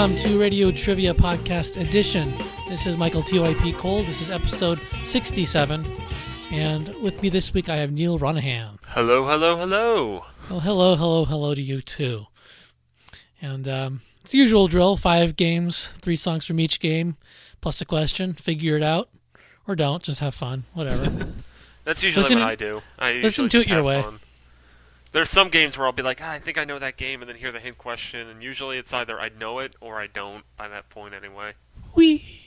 Welcome to Radio Trivia Podcast Edition. This is Michael TYP Cole. This is episode 67. And with me this week, I have Neil Runham. Hello, hello, hello. Well, hello, hello, hello to you too. And um, it's the usual drill five games, three songs from each game, plus a question. Figure it out. Or don't, just have fun. Whatever. That's usually Listen- what I do. I listen usually to it your way. Fun. There's some games where I'll be like, ah, I think I know that game, and then hear the hint question, and usually it's either I know it or I don't by that point anyway. Wee.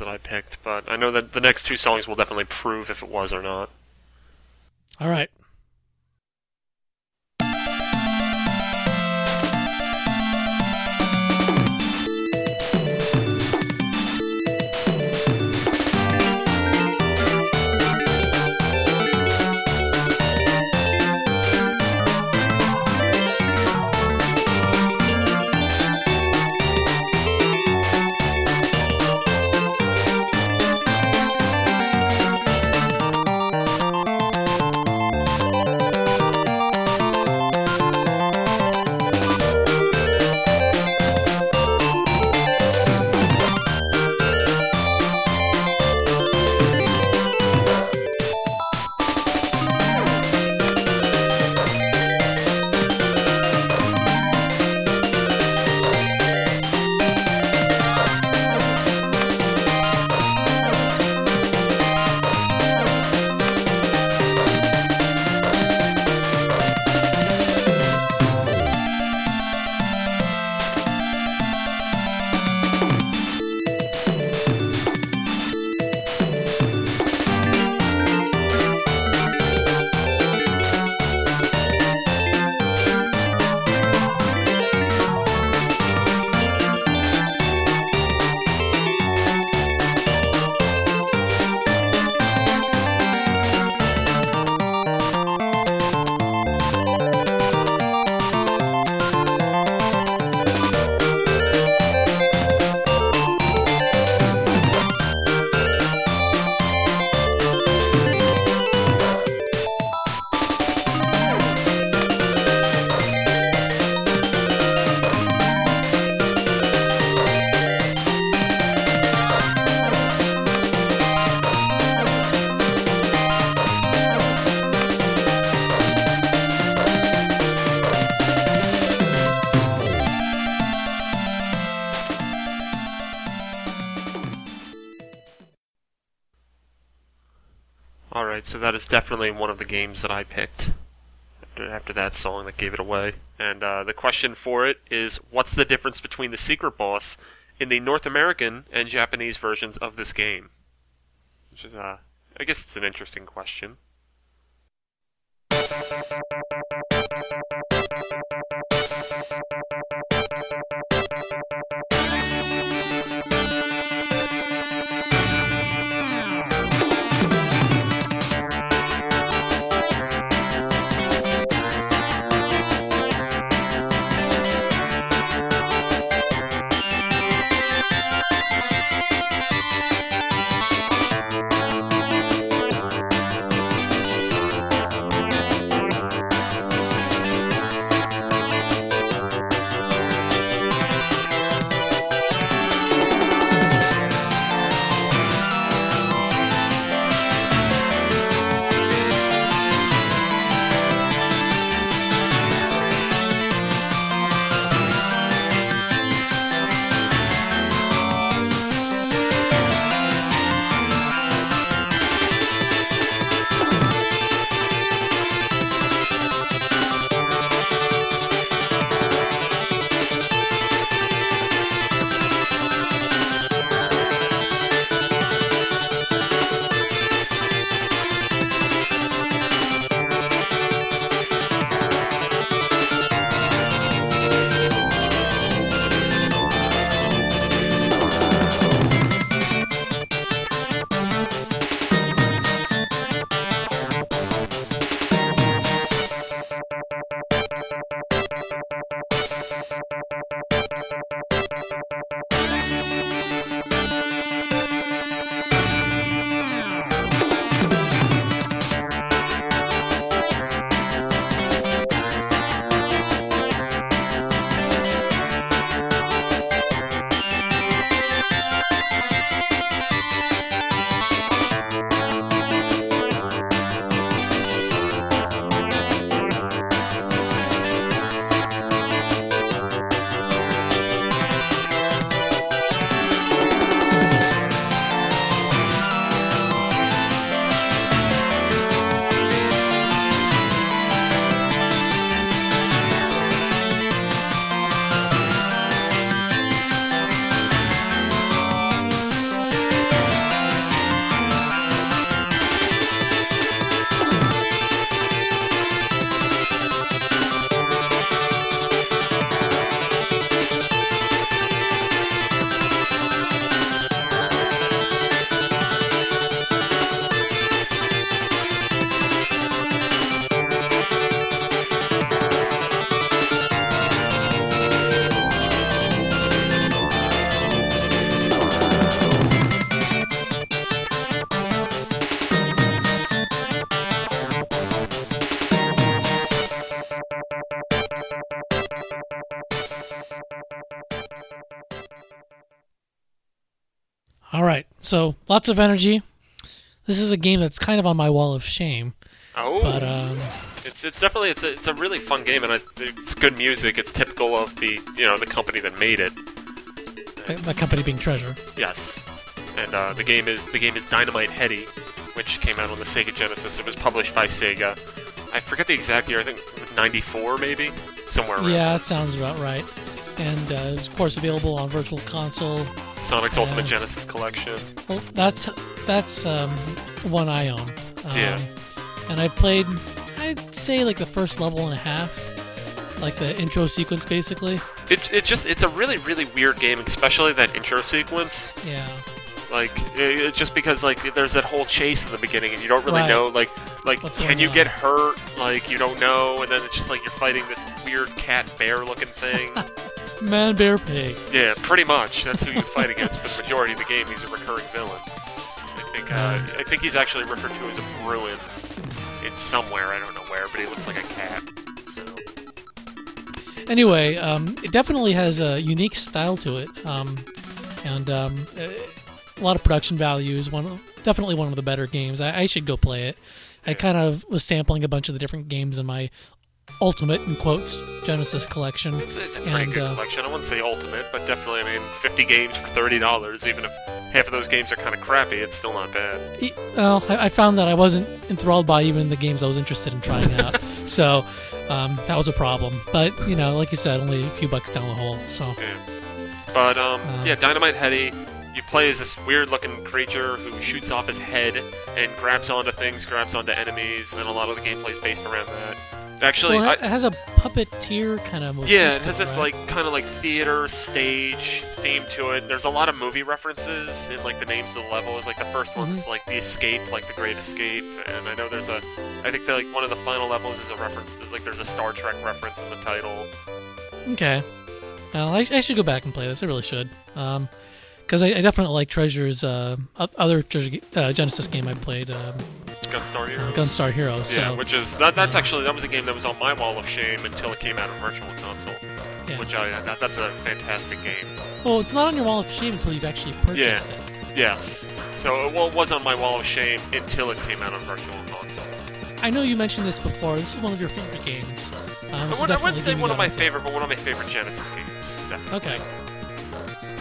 That I picked, but I know that the next two songs will definitely prove if it was or not. That is definitely one of the games that I picked after, after that song that gave it away. And uh, the question for it is what's the difference between the secret boss in the North American and Japanese versions of this game? Which is, uh, I guess it's an interesting question. All right. So lots of energy. This is a game that's kind of on my wall of shame. Oh, But um, it's it's definitely it's a, it's a really fun game, and I, it's good music. It's typical of the you know the company that made it. the, company being Treasure. Yes, and uh, the game is the game is Dynamite Headdy, which came out on the Sega Genesis. It was published by Sega. I forget the exact year. I think '94 maybe somewhere around. Yeah, that sounds about right. And uh, it's of course available on Virtual Console. Sonic's Ultimate Genesis Collection. Well, that's that's um, one I own. Um, Yeah. And I played, I'd say like the first level and a half, like the intro sequence, basically. It, it's just it's a really really weird game, especially that intro sequence. Yeah. Like it, just because like there's that whole chase in the beginning, and you don't really Right. know like like What's can you on? get hurt? Like you don't know, and then it's just like you're fighting this weird cat bear looking thing. Man, bear, pig. yeah, pretty much. That's who you fight against for the majority of the game. He's a recurring villain. I think uh, I think he's actually referred to as a Bruin in somewhere. I don't know where, but he looks like a cat. So Anyway, um, it definitely has a unique style to it, um, and um, a lot of production values. One, of- definitely one of the better games. I, I should go play it. I kind of was sampling a bunch of the different games in my ultimate in quotes Genesis collection. it's, it's a pretty And, good uh, collection. I wouldn't say ultimate, but definitely. I mean, 50 games for thirty dollars. Even if half of those games are kind of crappy, it's still not bad. Well, I, I found that I wasn't enthralled by even the games I was interested in trying out, so um, that was a problem. But you know, like you said, only a few bucks down the hole. So Yeah. But um, Uh. yeah, Dynamite Headdy. You play as this weird-looking creature who shoots off his head and grabs onto things, grabs onto enemies, and a lot of the gameplay is based around that. Actually, well, it has a puppeteer kind of motif. Yeah, it has this right? like kind of like theater stage theme to it. There's a lot of movie references in like the names of the levels. Like the 1st one's like the Escape, like the Great Escape, and I know there's a. I think that like one of the final levels is a reference. To, like there's a Star Trek reference in the title. Okay. Well, I, I should go back and play this. I really should. Um, because I, I definitely like Treasure's uh, other Treasure uh, Genesis game I played, um, Gunstar Heroes. Gunstar Heroes. Yeah, so, which is that, that's actually that was a game that was on my wall of shame until it came out on Virtual Console. Yeah. Which I that, that's a fantastic game. well, it's not on your wall of shame until you've actually purchased Yeah. it. Yes. So well, it was on my wall of shame until it came out on Virtual Console. I know you mentioned this before. This is one of your favorite games. Um, I wouldn't, I wouldn't say one of my favorite, but one of my favorite Genesis games. Definitely. Okay.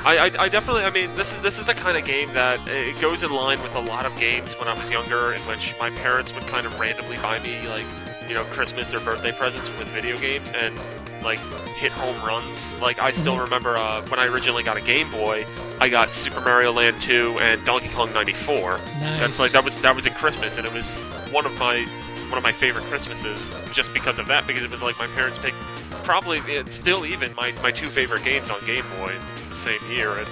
I, I, I definitely. I mean, this is this is the kind of game that it goes in line with a lot of games when I was younger, in which my parents would kind of randomly buy me like, you know, Christmas or birthday presents with video games and like hit home runs. Like I still Mhm. remember uh, when I originally got a Game Boy, I got Super Mario Land 2 and Donkey Kong 94. Nice. That's like that was that was a Christmas, and it was one of my one of my favorite Christmases just because of that. Because it was like my parents picked probably it's still even my, my two favorite games on Game Boy the same year. And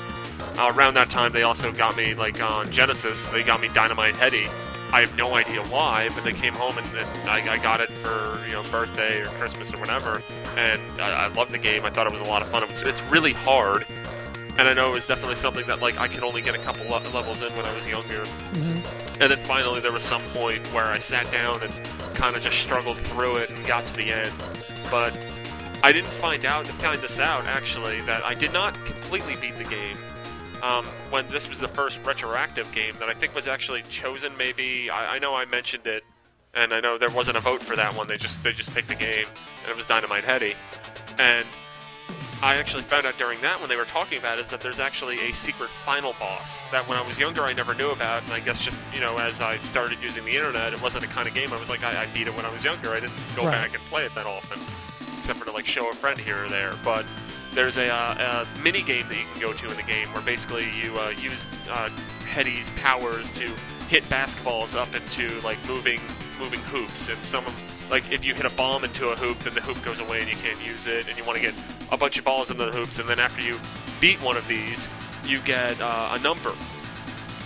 uh, around that time, they also got me like on Genesis. They got me Dynamite Headdy. I have no idea why, but they came home and, and I, I got it for you know birthday or Christmas or whatever. And I, I loved the game. I thought it was a lot of fun. It was, it's really hard. And I know it was definitely something that like I could only get a couple le- levels in when I was younger. Mhm. And then finally, there was some point where I sat down and kind of just struggled through it and got to the end. But I didn't find out, find this out actually, that I did not completely beat the game. Um, when this was the first retroactive game that I think was actually chosen, maybe I, I know I mentioned it, and I know there wasn't a vote for that one. They just they just picked the game, and it was Dynamite Headdy. And I actually found out during that when they were talking about it is that there's actually a secret final boss that when I was younger I never knew about, and I guess just you know as I started using the internet, it wasn't the kind of game I was like I, I beat it when I was younger. I didn't go Right. back and play it that often, except for to like show a friend here or there. But there's a, uh, a mini game that you can go to in the game where basically you uh, use uh, Headdy's powers to hit basketballs up into like moving moving hoops, and some of like if you hit a bomb into a hoop, then the hoop goes away and you can't use it, and you want to get a bunch of balls into the hoops, and then after you beat one of these, you get uh, a number,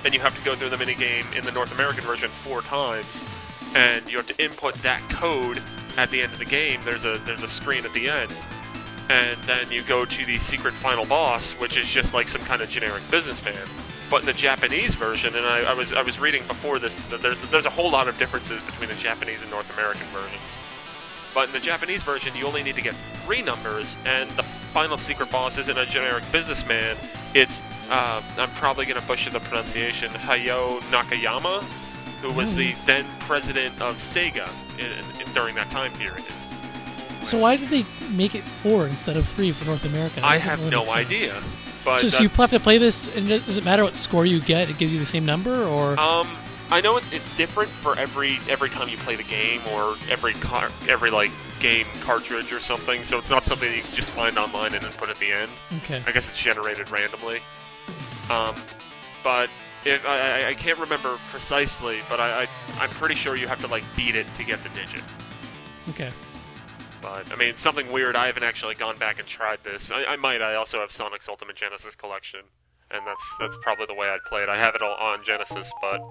and you have to go through the mini game in the North American version four times, and you have to input that code at the end of the game. There's a there's a screen at the end, and then you go to the secret final boss, which is just like some kind of generic businessman. But in the Japanese version, and I, I was I was reading before this, that there's there's a whole lot of differences between the Japanese and North American versions. But in the Japanese version, you only need to get three numbers, and the final secret boss isn't a generic businessman. It's uh, I'm probably gonna butcher the pronunciation, Hayao Nakayama, who was the then president of Sega in, in, during that time period. So why did they make it four instead of three for North America? That I have really no idea. But So, so you have to play this, and does it matter what score you get? It gives you the same number, or Um, I know it's it's different for every every time you play the game or every car every like game cartridge or something. So it's not something you can just find online and then put at the end. okay? I guess it's generated randomly. Um, but if I, I, can't remember precisely, but I, I I'm pretty sure you have to like beat it to get the digit. Okay. But I mean, it's something weird. I haven't actually gone back and tried this. I, I might. I also have Sonic's Ultimate Genesis collection, and that's that's probably the way I'd play it. I have it all on Genesis, but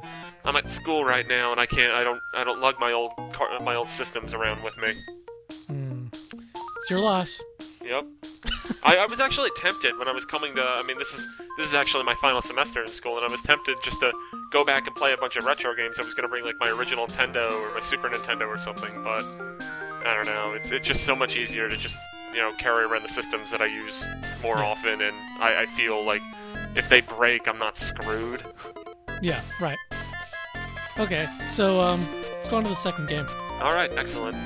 I'm at school right now, and I can't. I don't. I don't lug my old car, my old systems around with me. Hmm. It's your loss. Yep. I, I was actually tempted when I was coming to. I mean, this is this is actually my final semester in school, and I was tempted just to go back and play a bunch of retro games. I was gonna bring like my original Nintendo or my Super Nintendo or something, but I don't know. It's it's just so much easier to just you know carry around the systems that I use more often, and I, I feel like if they break, I'm not screwed. Yeah. Right. Okay. So um, let's go on to the second game. All right, excellent.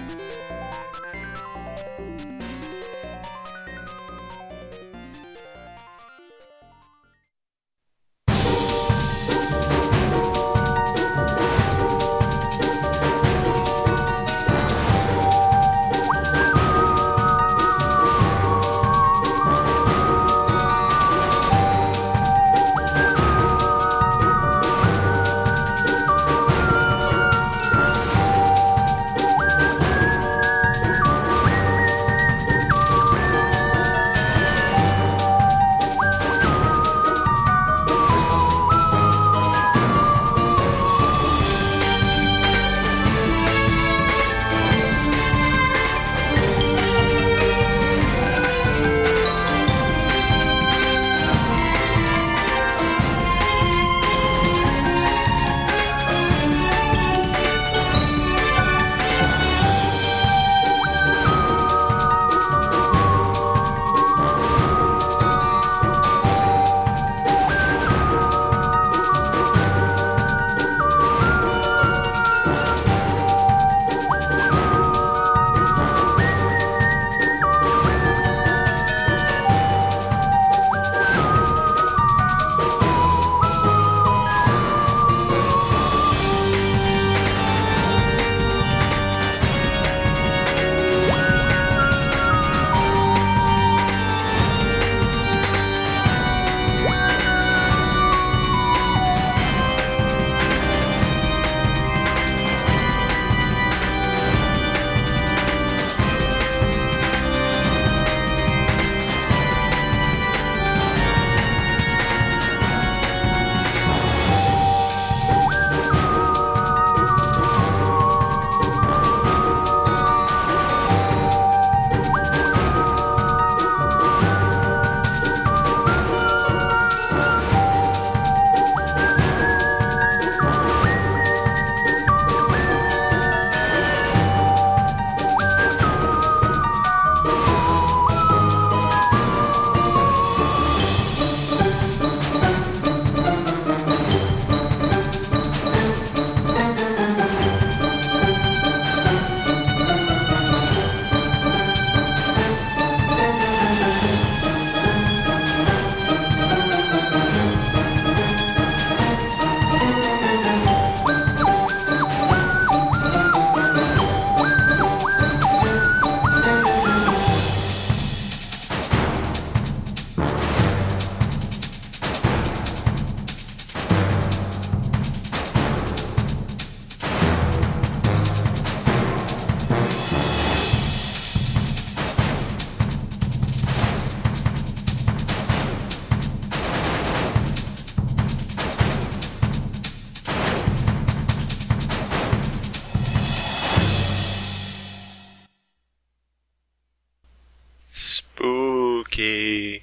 Spooky.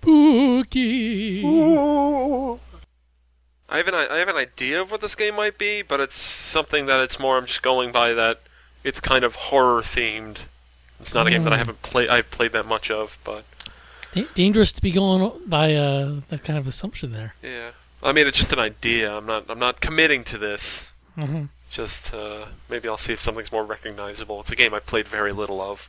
Spooky. I have an I have an idea of what this game might be, but it's something that it's more. I'm just going by that. It's kind of horror themed. It's not a game that I Mm. haven't played. I've played that much of, but Da- dangerous to be going by uh, that kind of assumption there. yeah. I mean, it's just an idea. I'm not. I'm not committing to this. hmm Just uh, maybe I'll see if something's more recognizable. It's a game I played very little of.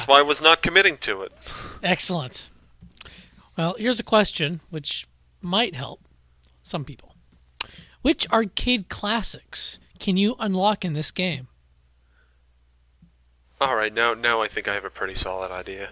That's why I was not committing to it. Excellent. Well, here's a question which might help some people. Which arcade classics can you unlock in this game? All right, now now I think I have a pretty solid idea.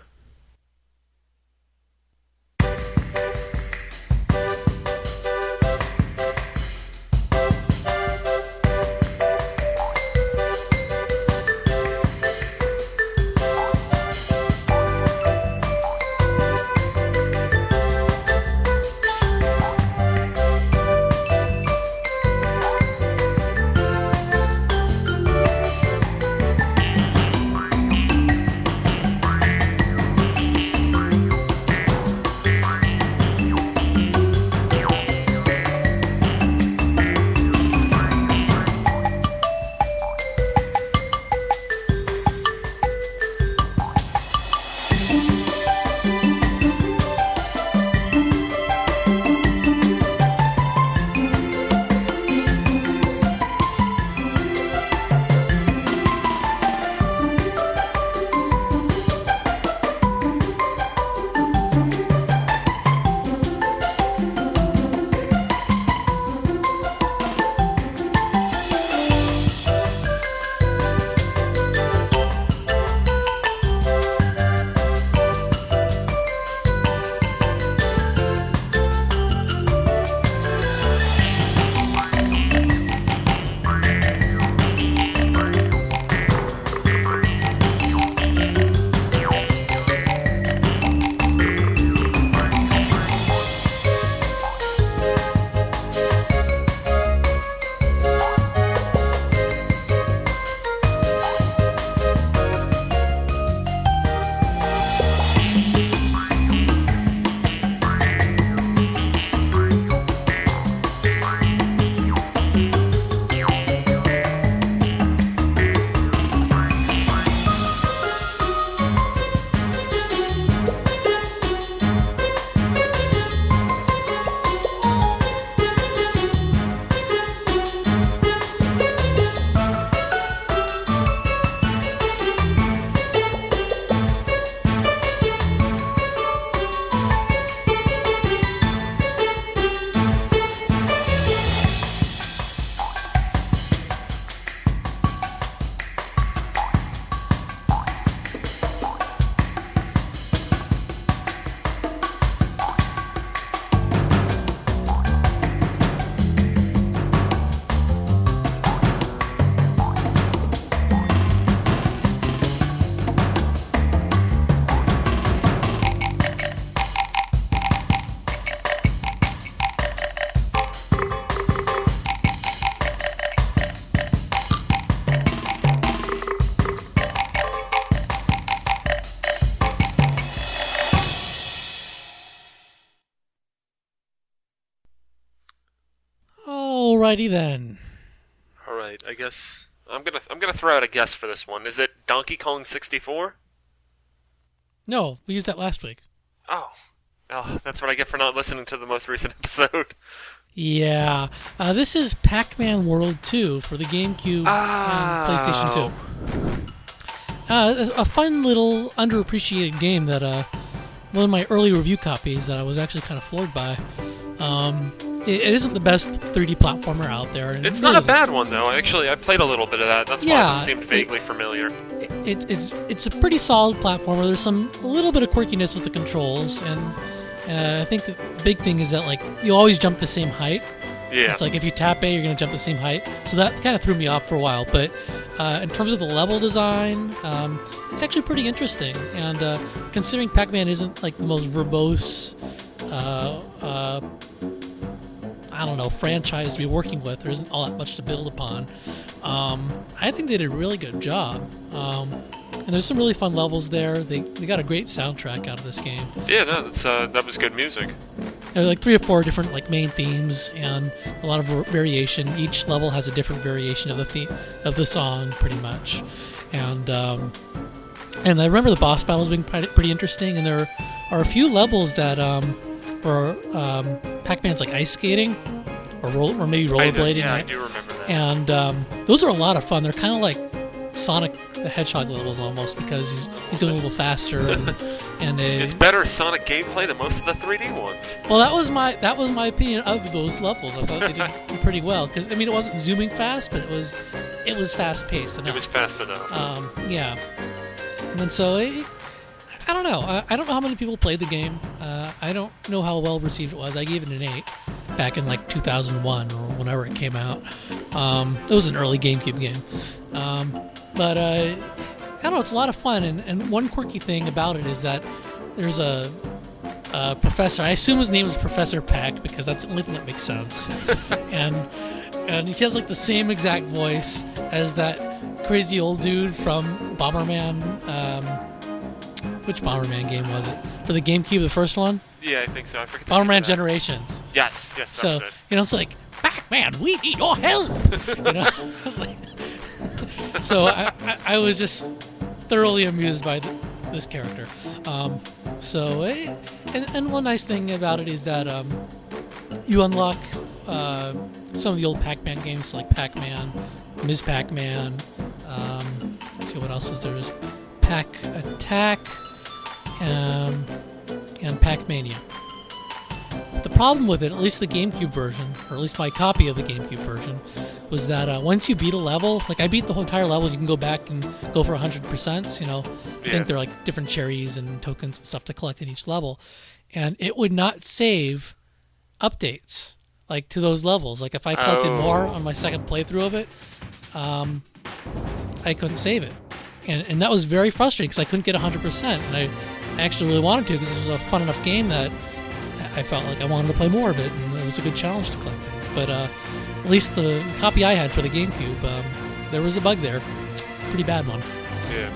Alrighty then. All right, I guess I'm gonna I'm gonna throw out a guess for this one. Is it Donkey Kong 64? No, we used that last week. Oh, oh, that's what I get for not listening to the most recent episode. Yeah. Uh, this is Pac Man World 2 for the GameCube Oh. and PlayStation 2. Uh, a a fun little underappreciated game that uh, one of my early review copies that I was actually kind of floored by. Um, it, it isn't the best 3D platformer out there. and It's not a bad one though. Actually, I played a little bit of that. That's why it seemed it- vaguely familiar. It's it's it's a pretty solid platformer. There's some a little bit of quirkiness with the controls, and uh, I think the big thing is that like you always jump the same height. Yeah. It's like if you tap A, you're going to jump the same height. So that kind of threw me off for a while. But uh, in terms of the level design, um, it's actually pretty interesting. And uh, considering Pac-Man isn't like the most verbose, uh, uh, I don't know, franchise to be working with, there isn't all that much to build upon. Um, I think they did a really good job. Um, and there's some really fun levels there. They, they got a great soundtrack out of this game. yeah, no, that's uh, that was good music. There are like three or four different like main themes and a lot of variation. Each level has a different variation of the theme of the song, pretty much. And um, and I remember the boss battles being pretty, pretty interesting. And there are a few levels that um, were um, Pac-Man's like ice skating or roll, or maybe rollerblading. yeah, I do remember that. and um, those are a lot of fun. They're kind of like Sonic the Hedgehog levels almost because he's, he's doing a little faster and and they, it's better Sonic gameplay than most of the 3D ones. Well, that was my that was my opinion of those levels. I thought they did pretty well because I mean it wasn't zooming fast, but it was it was fast paced enough. It was fast enough. um, yeah, and so it, I don't know. I, I don't know how many people played the game. Uh, I don't know how well received it was. I gave it an eight back in like 2001 or whenever it came out. Um, it was an early GameCube game, um, but uh, I don't know. It's a lot of fun, and, and one quirky thing about it is that there's a, a professor. I assume his name is Professor Pack because that's the only thing that makes sense, and and he has like the same exact voice as that crazy old dude from Bomberman. Um, which Bomberman game was it? For the GameCube, the first one, yeah, I think so. I forget. Bomberman. Generations. Yes, yes, So you know, it's like Pac-Man, we need your help. you know, I was like, so I, I, I was just thoroughly amused by th this character. Um, so, eh, and, and one nice thing about it is that um, you unlock uh, some of the old Pac-Man games, like Pac-Man, Ms. Pac-Man. Um, let's see what else is there. There's Pac Attack, um, and Pac-Mania. The problem with it, at least the GameCube version, or at least my copy of the GameCube version, was that uh, once you beat a level, like I beat the whole entire level, you can go back and go for 100%. You know, I think there are like different cherries and tokens and stuff to collect in each level. And it would not save updates like to those levels. Like if I collected Oh. more on my second playthrough of it, um, I couldn't save it. And, and that was very frustrating because I couldn't get 100%. And I actually really wanted to because this was a fun enough game that I felt like I wanted to play more of it, and it was a good challenge to collect things. But uh, at least the copy I had for the GameCube, um, there was a bug there, pretty bad one. Yeah.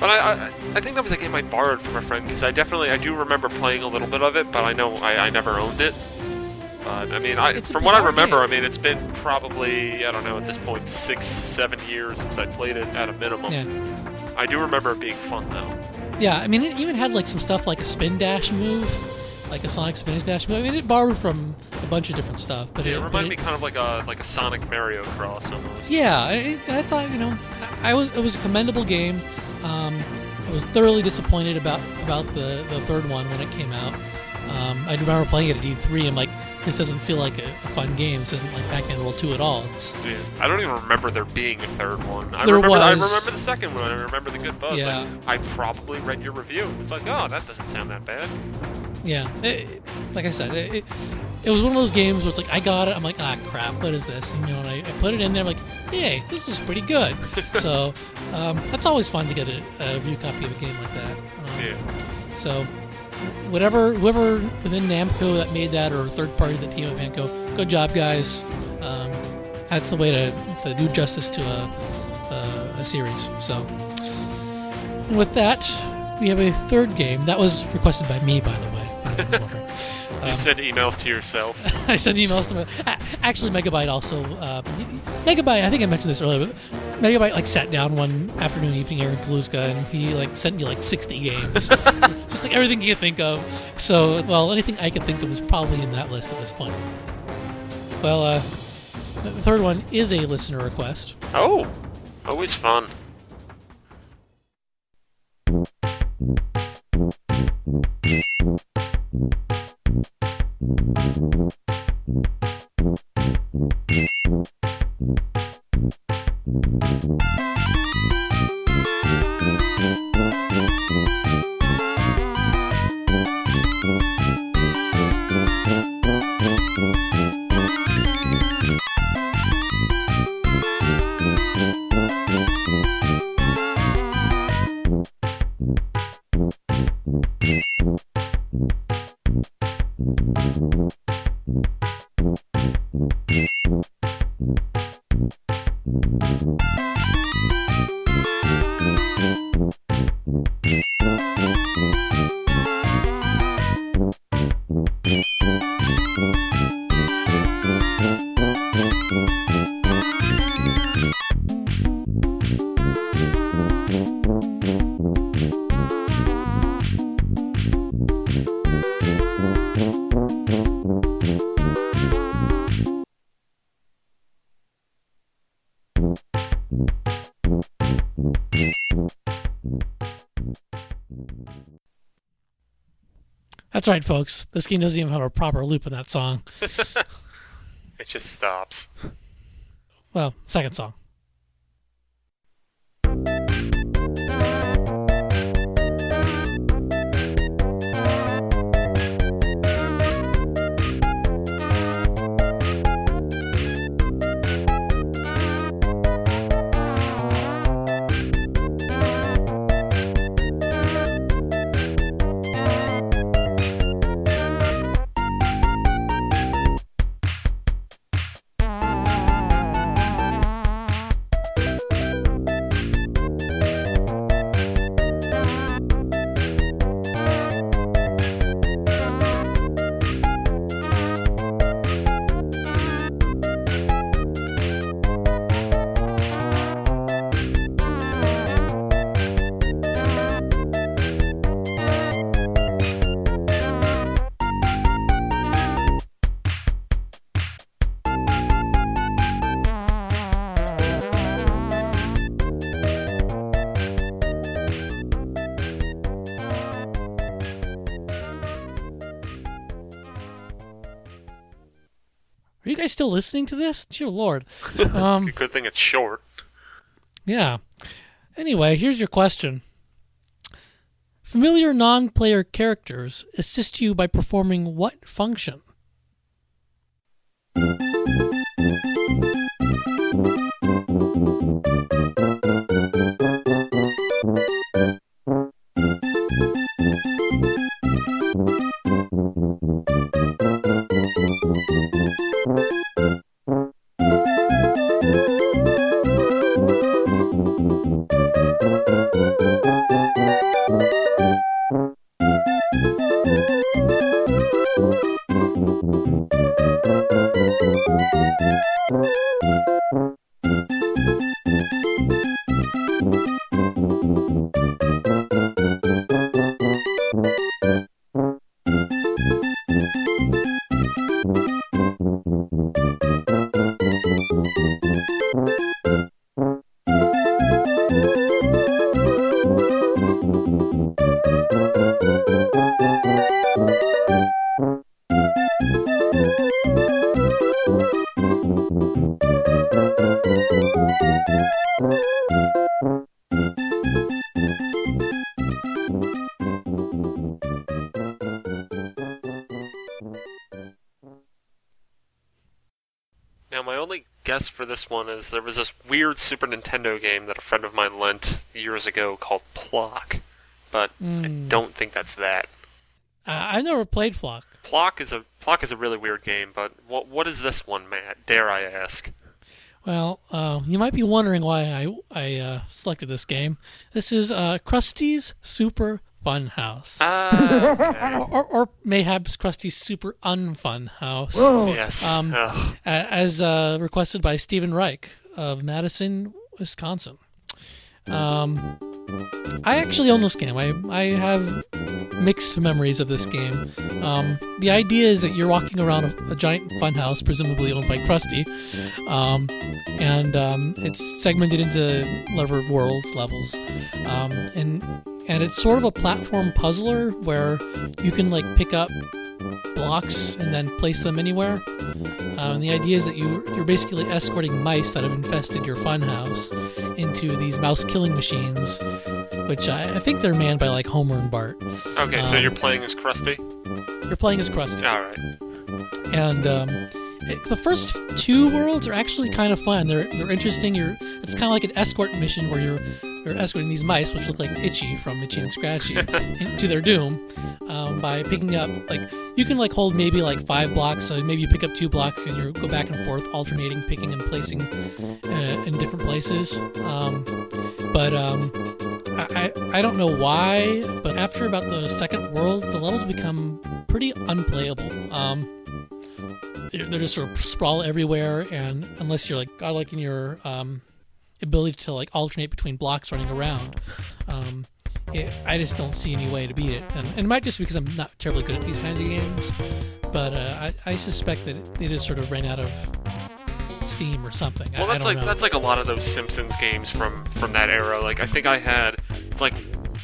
But I, I, I think that was a game I borrowed from a friend because I definitely I do remember playing a little bit of it, but I know I, I never owned it. But I mean, I, from what I remember, game. I mean, it's been probably I don't know at this point six, seven years since I played it at a minimum. Yeah, I do remember it being fun though. Yeah. I mean, it even had like some stuff like a spin dash move, like a Sonic spin dash move. I mean, it borrowed from a bunch of different stuff. But Yeah, it, it reminded me kind of like a like a Sonic Mario Cross almost. Yeah, I, I thought you know, I, I was it was a commendable game. Um, I was thoroughly disappointed about about the, the third one when it came out. Um, I remember playing it at E3. I'm like, this doesn't feel like a, a fun game. This isn't like Pac-Man World 2 at all. It's Yeah. I don't even remember there being a third one. I There remember I remember the second one. I remember the good buzz. Like, Yeah. I probably read your review. It's like, oh, that doesn't sound that bad. yeah, it, it- like I said, it, it, it was one of those games where it's like I got it. I'm like, ah, crap, what is this? And, you know, and I, I put it in there. I'm like, hey, this is pretty good. so um, that's always fun to get a, a review copy of a game like that. Um, Yeah. So, whatever, whoever within Namco that made that, or third party that team of Namco, good job, guys. Um, that's the way to, to do justice to a, a, a series. So, and with that, we have a third game that was requested by me, by the way. if anyone's wondering. You send emails to yourself. I send emails to my. Actually, Megabyte also. Uh, Megabyte, I think I mentioned this earlier, but Megabyte like sat down one afternoon, evening here in Kaluska, and he like sent me like 60 games, just like everything you could think of. So, well, anything I could think of is probably in that list at this point. Well, uh, the third one is a listener request. Oh, always fun. That's right, folks. This game doesn't even have a proper loop in that song. it just stops. Well, second song. You guys still listening to this? Dear Lord. Um, Good thing it's short. yeah. Anyway, here's your question. Familiar non player characters assist you by performing what function? Guess for this one is there was this weird Super Nintendo game that a friend of mine lent years ago called Plok, but I Mm. don't think that's that. Uh, I've never played Flock. Plok is a Plok is a really weird game, but what what is this one, Matt? Dare I ask? Well, uh, you might be wondering why I I uh, selected this game. This is uh, Krusty's Super Fun House. Ah, okay. or, or mayhaps Krusty's Super Unfun House, yes. Um, Ugh. as uh, requested by Stephen Reich of Madison, Wisconsin. Um, I actually own this game. I, I have mixed memories of this game. Um, the idea is that you're walking around a, a giant funhouse, presumably owned by Krusty, um, and um, it's segmented into whatever worlds levels, um, and and it's sort of a platform puzzler where you can like pick up blocks and then place them anywhere. Uh, and the idea is that you you're basically escorting mice that have infested your funhouse into these mouse killing machines, which I, I think they're manned by like Homer and Bart. Okay, so um, you're playing as Krusty? You're playing as Krusty, All right. and um, it, the first two worlds are actually kind of fun. They're they're interesting. You're it's kind of like an escort mission where you're you're escorting these mice, which look like Itchy from Itchy and Scratchy, to their doom um, by picking up like you can like hold maybe like five blocks. So maybe you pick up two blocks and you go back and forth, alternating picking and placing uh, in different places. Um, but um, I, I I don't know why, but after about the second world, the levels become pretty unplayable. Um, they're they're just sort of sprawl everywhere, and unless you're like I like in your um, ability to like alternate between blocks running around, um, it, I just don't see any way to beat it. And, and it might just be because I'm not terribly good at these kinds of games, but uh, I, I suspect that it, it just sort of ran out of steam or something. Well, I that's don't like know. that's like a lot of those Simpsons games from from that era. Like I think I had it's like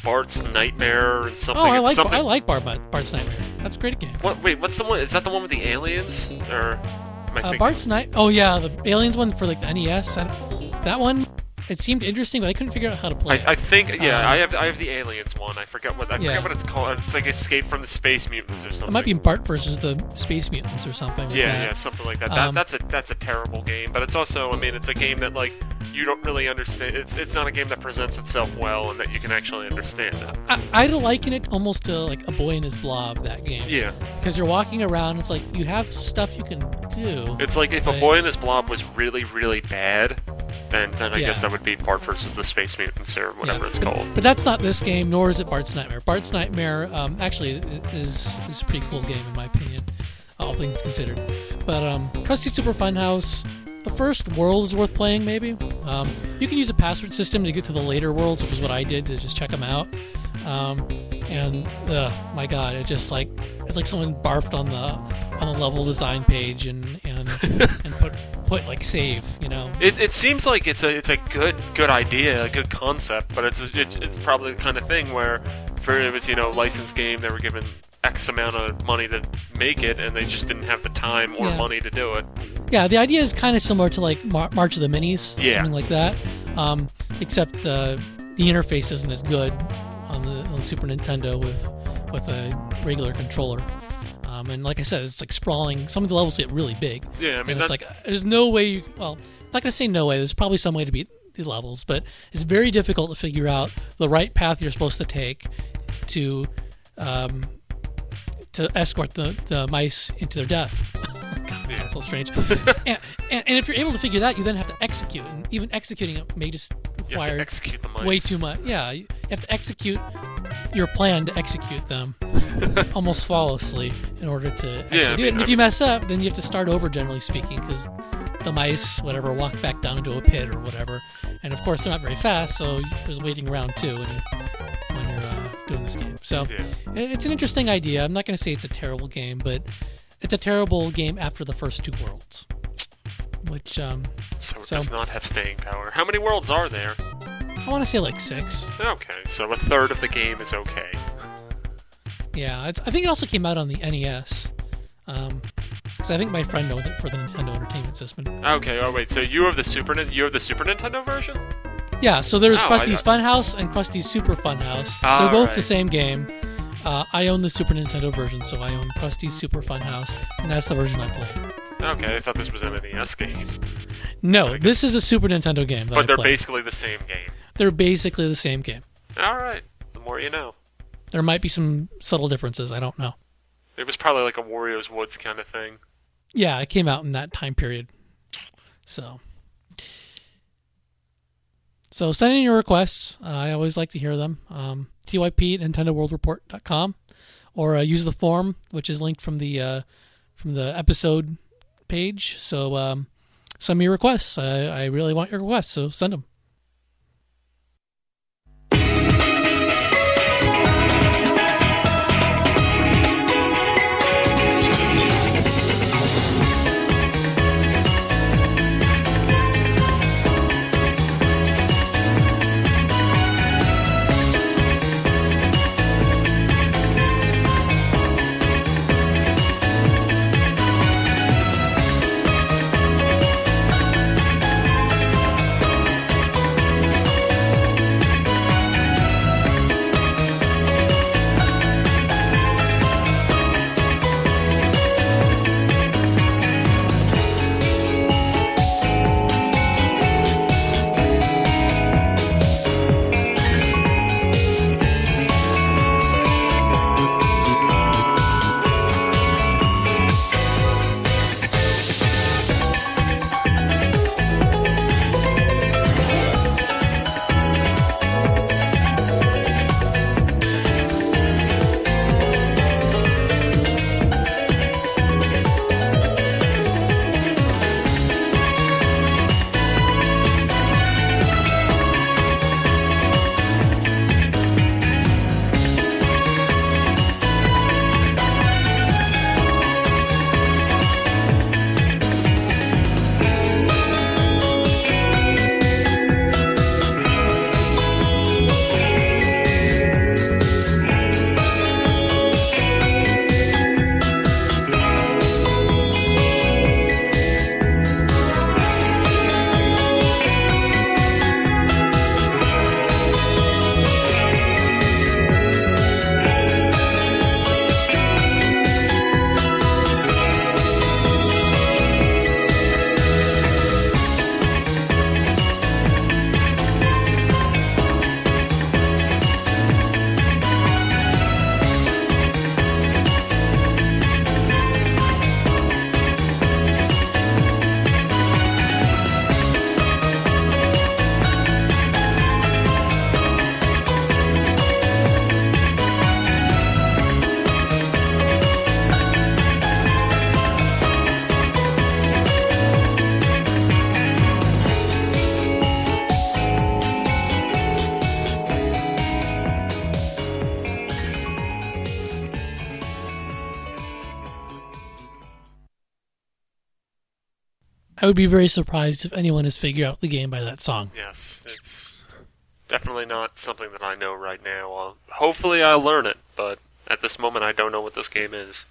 Bart's Nightmare and something. Oh, I like something. I like Bar- Bart's Nightmare. That's a great game. What? Wait, what's the one? Is that the one with the aliens? Or Uh. Bart's Night. Oh yeah, the aliens one for like the NES. I, that one, it seemed interesting, but I couldn't figure out how to play. I, it. I think yeah, Um, I have I have the aliens one. I forget what I Yeah. forget what it's called. It's like Escape from the Space Mutants or something. it might be Bart versus the Space Mutants or something. like Yeah, that. yeah, something like that. that. Um, That's a that's a terrible game, but it's also I mean it's a game that like you don't really understand. It's it's not a game that presents itself well and that you can actually understand it. I, I'd liken it almost to like a boy in his blob. That game. Yeah, Because you're walking around, it's like you have stuff you can do. it's like if a boy in his blob was really really bad, then then I guess that would be Bart versus the Space Mutants or whatever Yeah, it's but, called. But that's not this game, nor is it Bart's Nightmare. Bart's Nightmare um, actually is is a pretty cool game in my opinion, all things considered. But um, Krusty Super Fun House, the first world is worth playing. Maybe um, you can use a password system to get to the later worlds, which is what I did to just check them out. Um, and uh, my God, it just like it's like someone barfed on the on the level design page and and and put put like save, you know. It, it seems like it's a it's a good good idea, a good concept, but it's it, it's probably the kind of thing where for it was you know licensed game they were given X amount of money to make it and they just didn't have the time or Yeah. money to do it. Yeah, the idea is kind of similar to like Mar- March of the Minis, Yeah. something like that. Um, except uh, the interface isn't as good on the, on the Super Nintendo with with a regular controller. Um, and like I said, it's like sprawling. Some of the levels get really big. Yeah, I mean and it's that, like there's no way. You, well, I'm not gonna say no way. There's probably some way to beat the levels, but it's very difficult to figure out the right path you're supposed to take to um, to escort the, the mice into their death. That sounds so strange. and, and, and if you're able to figure that, you then have to execute, and even executing it may just require to execute the mice. way too much. Yeah, you have to execute your plan to execute them almost flawlessly in order to actually Yeah, do mean, it. And if you mess up, then you have to start over, generally speaking, because the mice, whatever, walk back down into a pit or whatever. And of course, they're not very fast, so there's waiting around too when you're, when you're uh, doing this game. So Yeah. it's an interesting idea. I'm not going to say it's a terrible game, but it's a terrible game after the first two worlds, which um, So it So- does not have staying power. How many worlds are there? I want to say like six. Okay, so a third of the game is okay. Yeah, it's, I think it also came out on the NES. Um, because I think my friend owned it for the Nintendo Entertainment System. Okay. Oh wait. So you have the Super you have the Super Nintendo version? Yeah, so there's Oh, Krusty's Funhouse and Krusty's Super Funhouse. Ah, They're both right. the same game. Uh, I own the Super Nintendo version, so I own Krusty's Super Fun House, and that's the version I play. Okay, I thought this was an NES game, No, this is a Super Nintendo game. That I but they're played. basically the same game. they're basically the same game. All right. The more you know. There might be some subtle differences. I don't know. It was probably like a Wario's Woods kind of thing. Yeah, it came out in that time period. So, so send in your requests. Uh, I always like to hear them. Um, TYP at NintendoWorldReport.com or uh, use the form, which is linked from the uh, from the episode page. So um, send me your requests. I, I really want your requests, so send them. I would be very surprised if anyone has figured out the game by that song. Yes, it's definitely not something that I know right now. Hopefully, I'll learn it, but at this moment, I don't know what this game is.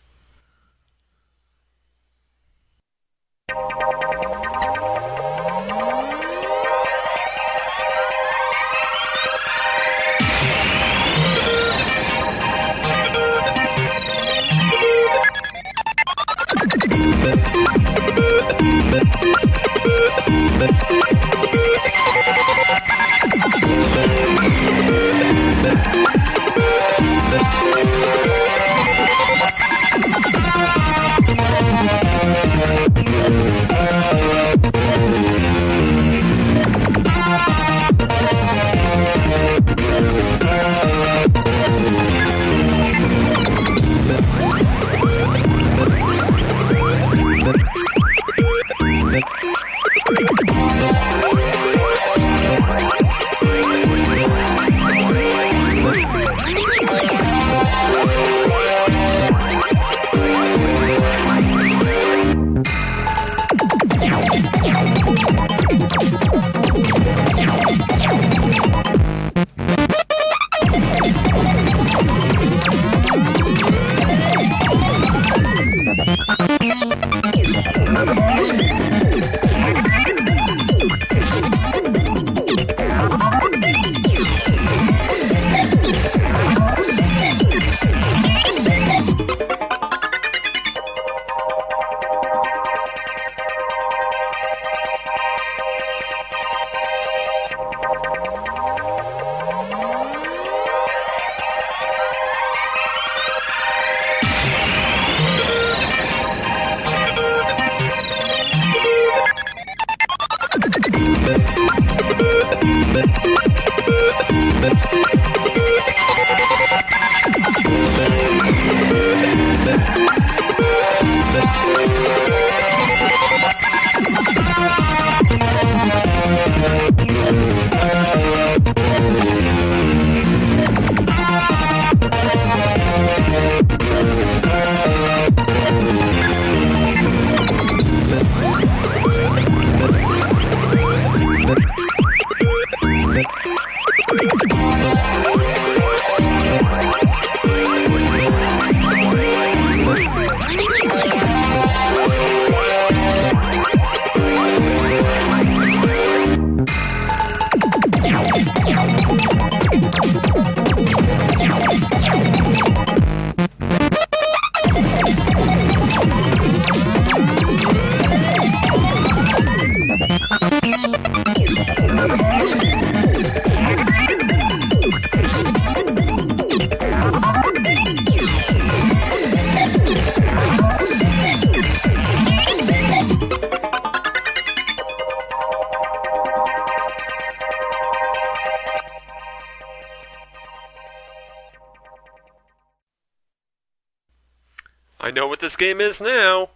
This game is now.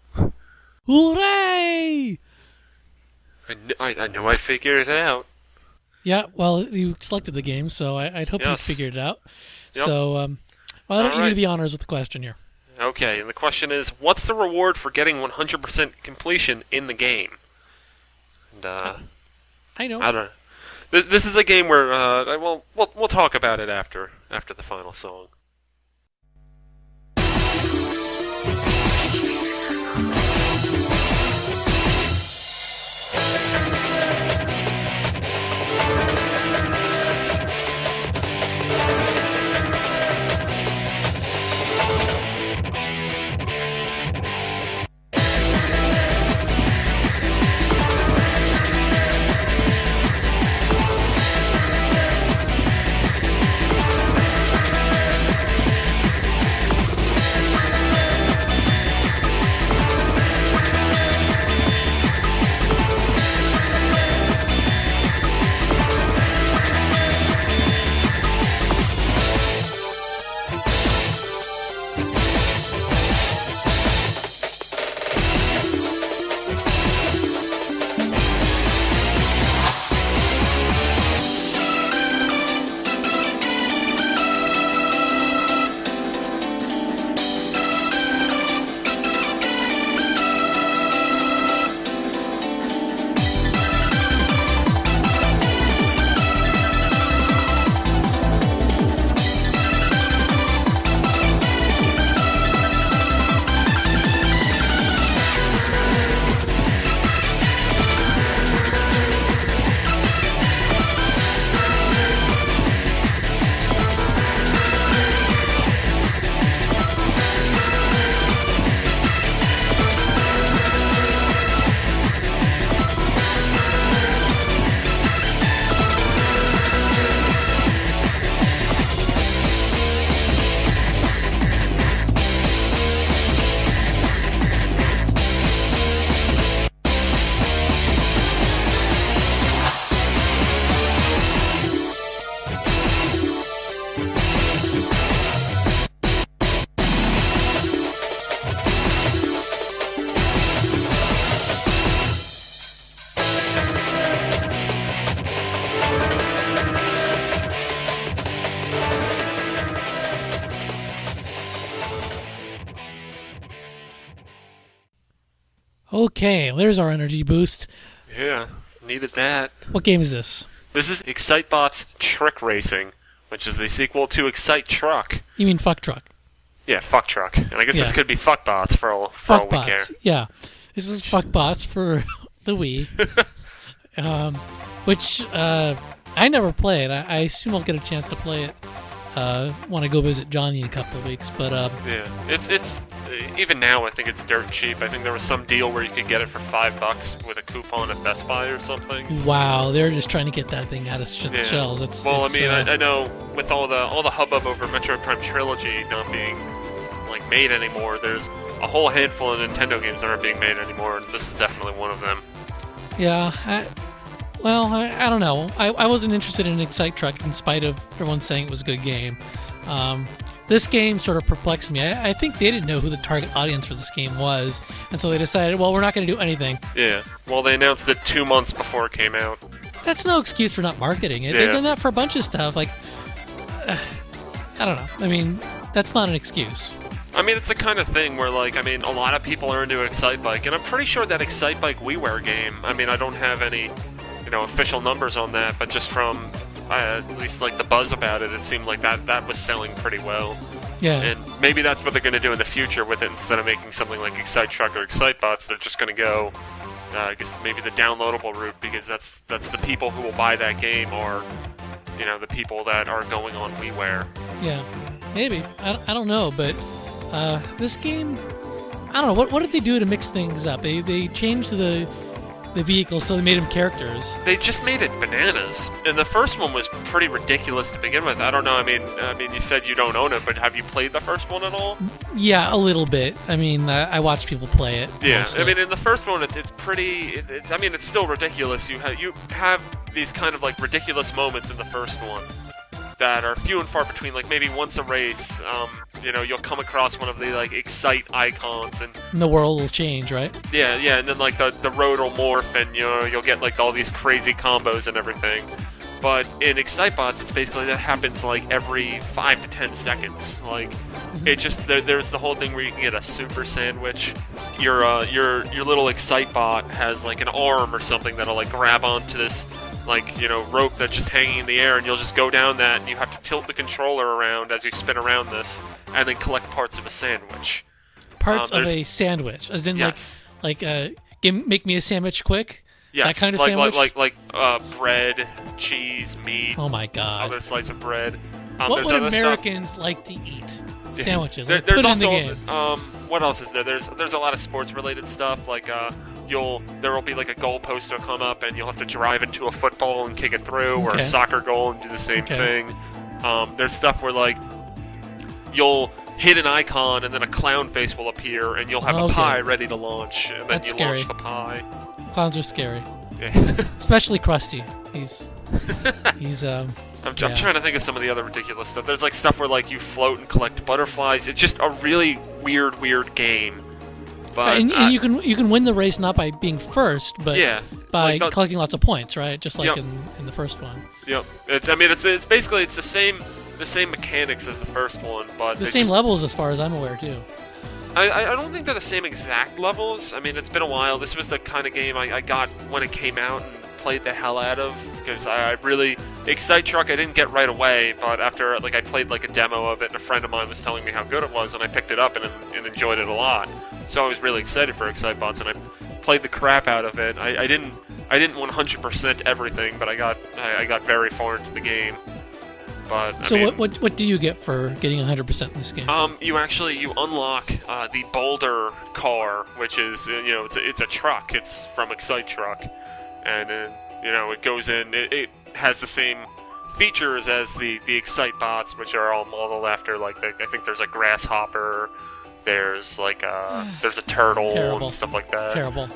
Hooray! I, kn- I, I know I figured it out. Yeah, well, you selected the game, so I, I'd hope Yes. you figured it out. Yep. So, um, I don't All you do right. the honors with the question here. Okay, and the question is, what's the reward for getting 100% completion in the game? And uh, I know. I don't know. This, this is a game where uh, I- well, we'll we'll talk about it after after the final song. Okay, there's our energy boost. Yeah, needed that. What game is this? This is Excitebots Trick Racing, which is the sequel to Excite Truck. You mean Fuck Truck? Yeah, Fuck Truck, and I guess this could be Fuckbots for all for all Fuck we care. bots. Yeah, this is Fuck bots for the Wii, um, which uh, I never played. I, I assume I'll get a chance to play it uh, when I go visit Johnny in a couple of weeks. But um, Yeah, it's it's even now I think it's dirt cheap. I think there was some deal where you could get it for five bucks with a coupon at Best Buy or something. wow, they're just trying to get that thing out of sh- Yeah. shells. It's well, it's, I mean, uh, I, I know with all the all the hubbub over Metroid Prime Trilogy not being like made anymore, there's a whole handful of Nintendo games that aren't being made anymore, and this is definitely one of them. Yeah. I, well, I, I don't know. I, I wasn't interested in Excite Truck in spite of everyone saying it was a good game. Um, this game sort of perplexed me. I, I think they didn't know who the target audience for this game was, and so they decided, well, we're not going to do anything. Yeah. Well, they announced it two months before it came out. That's no excuse for not marketing it. Yeah. They've done that for a bunch of stuff. Like, uh, I don't know. I mean, that's not an excuse. I mean, it's the kind of thing where, like, I mean, a lot of people are into Excitebike, and I'm pretty sure that Excitebike WiiWare game. I mean, I don't have any, you know, official numbers on that, but just from uh, at least like the buzz about it, it seemed like that that was selling pretty well. Yeah. And maybe that's what they're going to do in the future with it. Instead of making something like Excite Truck or Excitebots, they're just going to go, uh, I guess maybe the downloadable route because that's that's the people who will buy that game or, you know, the people that are going on WiiWare. Yeah, maybe. I, I don't know, but uh, this game, I don't know. What, what did they do to mix things up? They, they changed the the vehicles so they made them characters. They just made it bananas, and the first one was pretty ridiculous to begin with. I don't know. I mean, I mean, you said you don't own it, but have you played the first one at all? Yeah, a little bit. I mean, I, I watch people play it. Yeah, mostly. I mean, in the first one, it's it's pretty. It, it's, I mean, it's still ridiculous. You have you have these kind of like ridiculous moments in the first one that are few and far between. Like maybe once a race, um, you know, you'll come across one of the like excite icons, and And the world will change, right? yeah, yeah, and then like the the road will morph, and you know, you'll get like all these crazy combos and everything. But in Excitebots, it's basically that happens like every five to ten seconds. Like it just there, there's the whole thing where you can get a super sandwich. Your uh, your your little Excitebot has like an arm or something that'll like grab onto this like you know rope that's just hanging in the air, and you'll just go down that, and you have to tilt the controller around as you spin around this, and then collect parts of a sandwich. Parts Um, of a sandwich, as in Yes. like like uh, give, make me a sandwich quick. Yes, that kind of like, sandwich? like like like uh, bread, cheese, meat, Oh my god! other slice of bread. Um, what would other stuff- Americans like to eat? Sandwiches. There, Like, there's put also the game. um, what else is there? There's there's a lot of sports related stuff like uh, you'll there will be like a goal post will come up and you'll have to drive into a football and kick it through, or Okay. a soccer goal and do the same Okay. thing. Um, there's stuff where like you'll hit an icon and then a clown face will appear and you'll have Okay. a pie ready to launch and then That's you scary. launch the pie. Clowns are scary, Yeah. especially Krusty. He's he's um. I'm, I'm trying to think of some of the other ridiculous stuff. There's like stuff where like you float and collect butterflies. It's just a really weird, weird game. But and, I- and you can you can win the race not by being first, but yeah, by like the- collecting lots of points, right? Just like Yep. in, in the first one. Yep. It's I mean it's it's basically it's the same the same mechanics as the first one, but The same just- levels, as far as I'm aware, too. I, I I don't think they're the same exact levels. I mean it's been a while. This was the kind of game I, I got when it came out and played the hell out of because I, I really Excite Truck I didn't get right away, but after like I played like a demo of it and a friend of mine was telling me how good it was and I picked it up and, and enjoyed it a lot. So I was really excited for Excite Excitebots and I played the crap out of it. I, I didn't I didn't 100% everything, but I got I, I got very far into the game. But I So mean, what, what what do you get for getting 100% in this game? um, you actually you unlock uh, the Boulder car, which is uh, you know it's a, it's a truck. It's from Excite Truck, and uh, you know it goes in. It, it has the same features as the the Excitebots, which are all modeled after like the, I think there's a grasshopper. There's like a there's a turtle Terrible. and stuff like that. Terrible.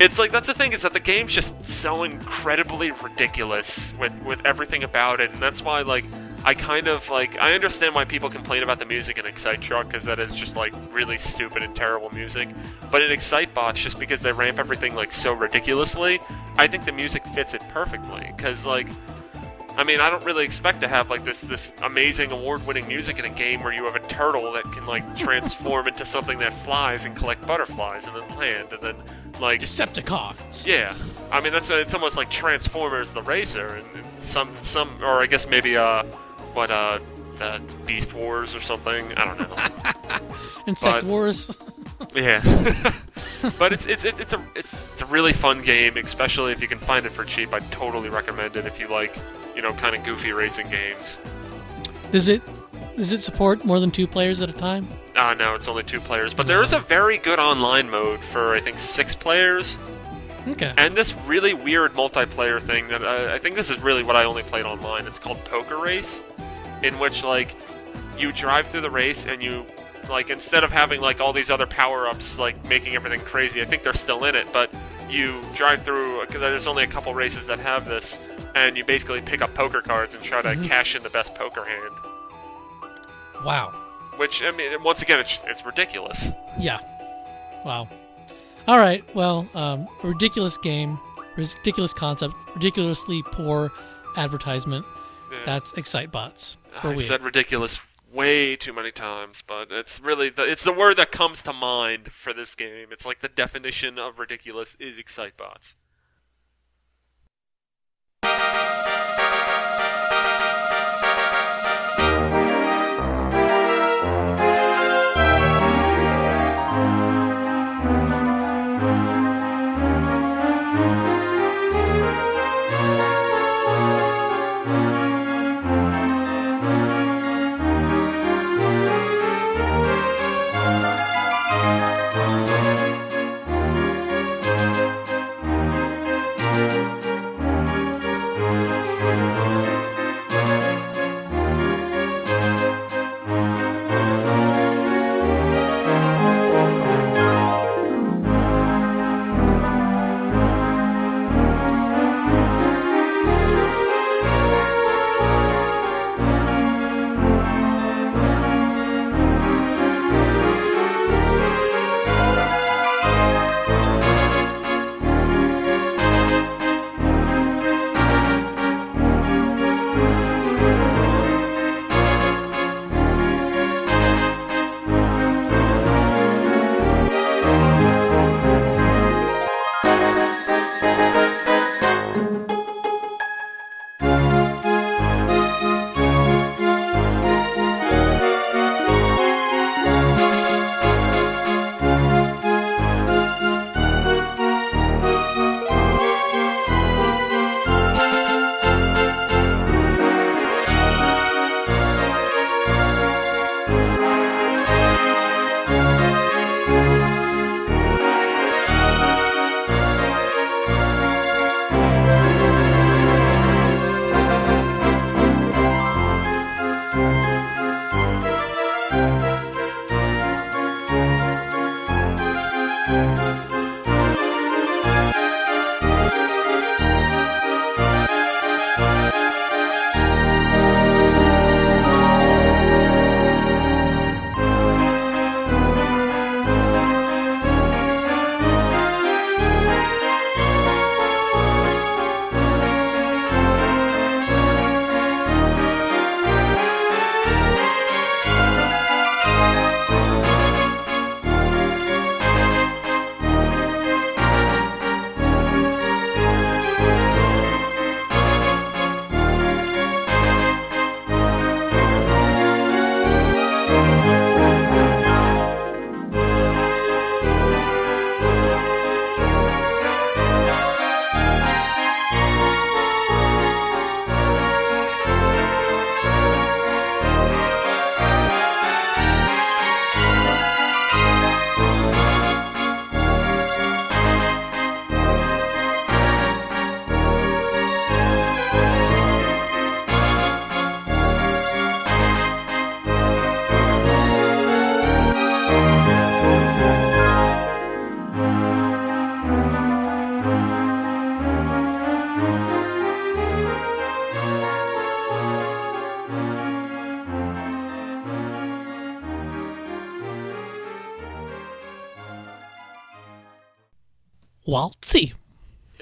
It's like that's the thing is that the game's just so incredibly ridiculous with with everything about it, and that's why like I kind of like I understand why people complain about the music in Excite Truck because that is just like really stupid and terrible music. But in Excitebots, just because they ramp everything like so ridiculously, I think the music fits it perfectly. Because like I mean, I don't really expect to have like this this amazing award-winning music in a game where you have a turtle that can like transform into something that flies and collect butterflies and then land and then like Decepticons. yeah. I mean that's it's almost like Transformers the racer and, and some some or I guess maybe uh what uh the Beast Wars or something. I don't know. Insect but- Wars. yeah. but it's, it's it's it's a it's it's a really fun game, especially if you can find it for cheap. I totally recommend it if you like, you know, kind of goofy racing games. Does it does it support more than two players at a time? Ah, no, it's only two players, but there is a very good online mode for I think six players, Okay. and this really weird multiplayer thing that uh, I think this is really what I only played online. It's called Poker Race, in which like you drive through the race and you like instead of having like all these other power ups like making everything crazy. I think they're still in it, but you drive through. There's only a couple races that have this, and you basically pick up poker cards and try to Mhm. cash in the best poker hand. Wow. Which I mean, once again, it's just, it's ridiculous. Yeah. Wow. All right. Well, um, ridiculous game, ridiculous concept, ridiculously poor advertisement. Yeah. That's Excitebots for I Wii. said ridiculous way too many times, but it's really the it's the word that comes to mind for this game. It's like the definition of ridiculous is Excitebots.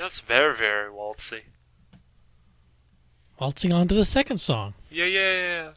Yes, very, very waltzy. Waltzing on to the second song. Yeah, yeah, yeah.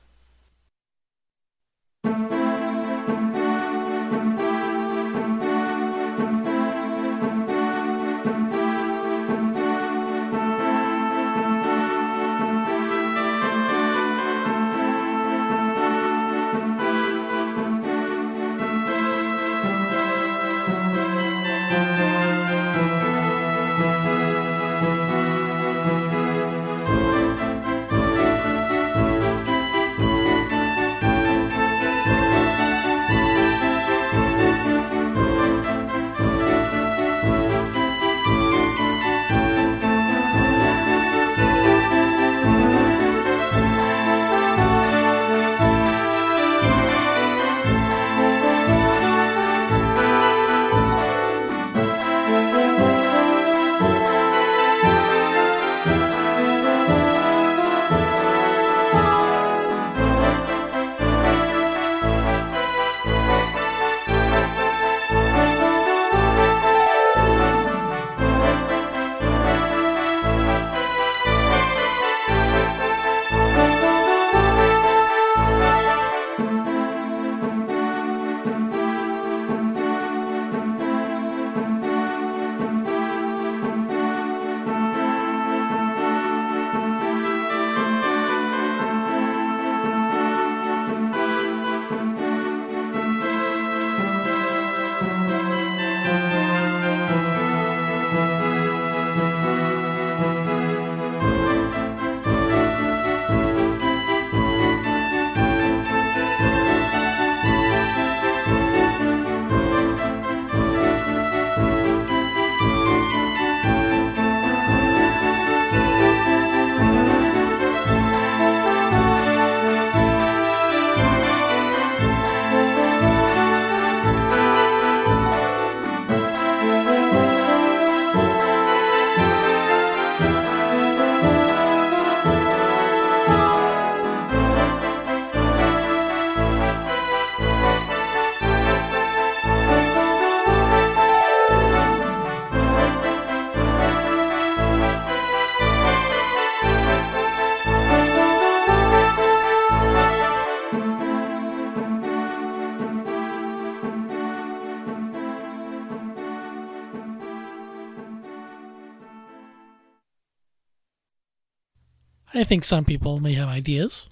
Think some people may have ideas.